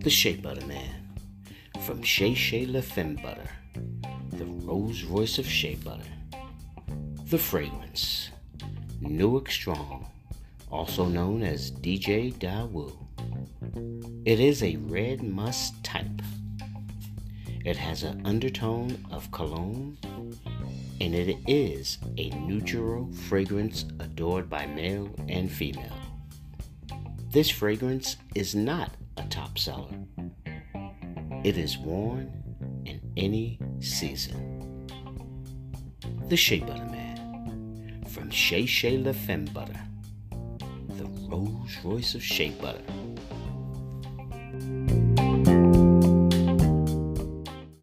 The Shea Butter Man from Shea Shea La Femme Butter, the Rolls Royce of Shea Butter. The Fragrance, Newark Strong, also known as DJ Dawu. It is a red musk type. It has an undertone of cologne, and it is a neutral fragrance adored by male and female. This fragrance is not a top seller. It is worn in any season. The Shea Butter Man from Shea Shea La Femme Butter, the Rolls Royce of Shea Butter.